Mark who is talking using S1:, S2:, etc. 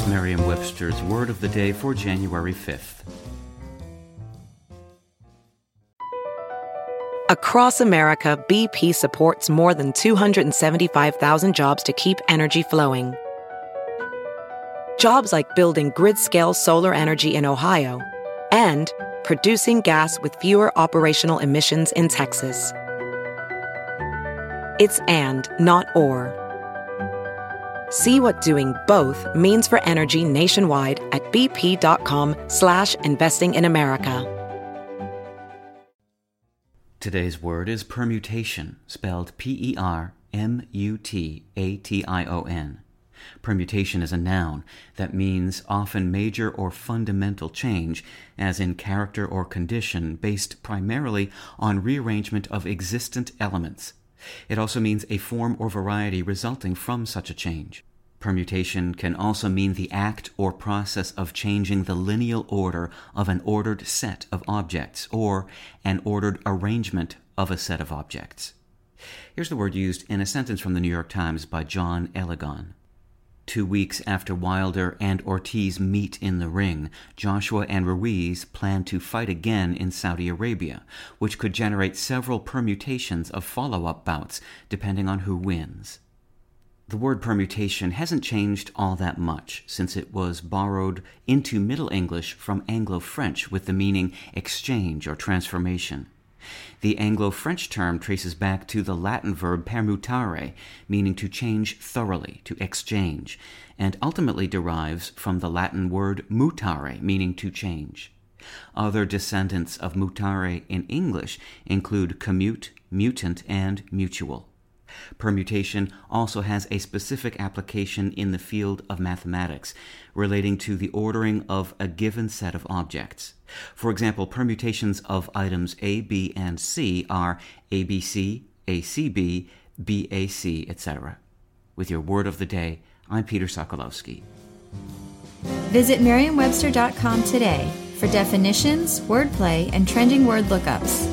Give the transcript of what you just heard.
S1: That's Merriam Webster's Word of the Day for January 5th.
S2: Across America, BP supports more than 275,000 jobs to keep energy flowing. Jobs like building grid scale solar energy in Ohio and producing gas with fewer operational emissions in Texas. It's and, not or. See what doing both means for energy nationwide at bp.com slash investing in America.
S1: Today's word is permutation, spelled P-E-R-M-U-T-A-T-I-O-N. Permutation is a noun that means often major or fundamental change, as in character or condition, based primarily on rearrangement of existent elements. It also means a form or variety resulting from such a change. Permutation can also mean the act or process of changing the lineal order of an ordered set of objects or an ordered arrangement of a set of objects. Here's the word used in a sentence from the New York Times by John Eligon. Two weeks after Wilder and Ortiz meet in the ring, Joshua and Ruiz plan to fight again in Saudi Arabia, which could generate several permutations of follow up bouts depending on who wins. The word permutation hasn't changed all that much since it was borrowed into Middle English from Anglo French with the meaning exchange or transformation. The Anglo French term traces back to the Latin verb permutare, meaning to change thoroughly, to exchange, and ultimately derives from the Latin word mutare, meaning to change. Other descendants of mutare in English include commute, mutant, and mutual. Permutation also has a specific application in the field of mathematics relating to the ordering of a given set of objects. For example, permutations of items A, B, and C are ABC, ACB, BAC, etc. With your word of the day, I'm Peter Sokolowski.
S3: Visit Merriam-Webster.com today for definitions, wordplay, and trending word lookups.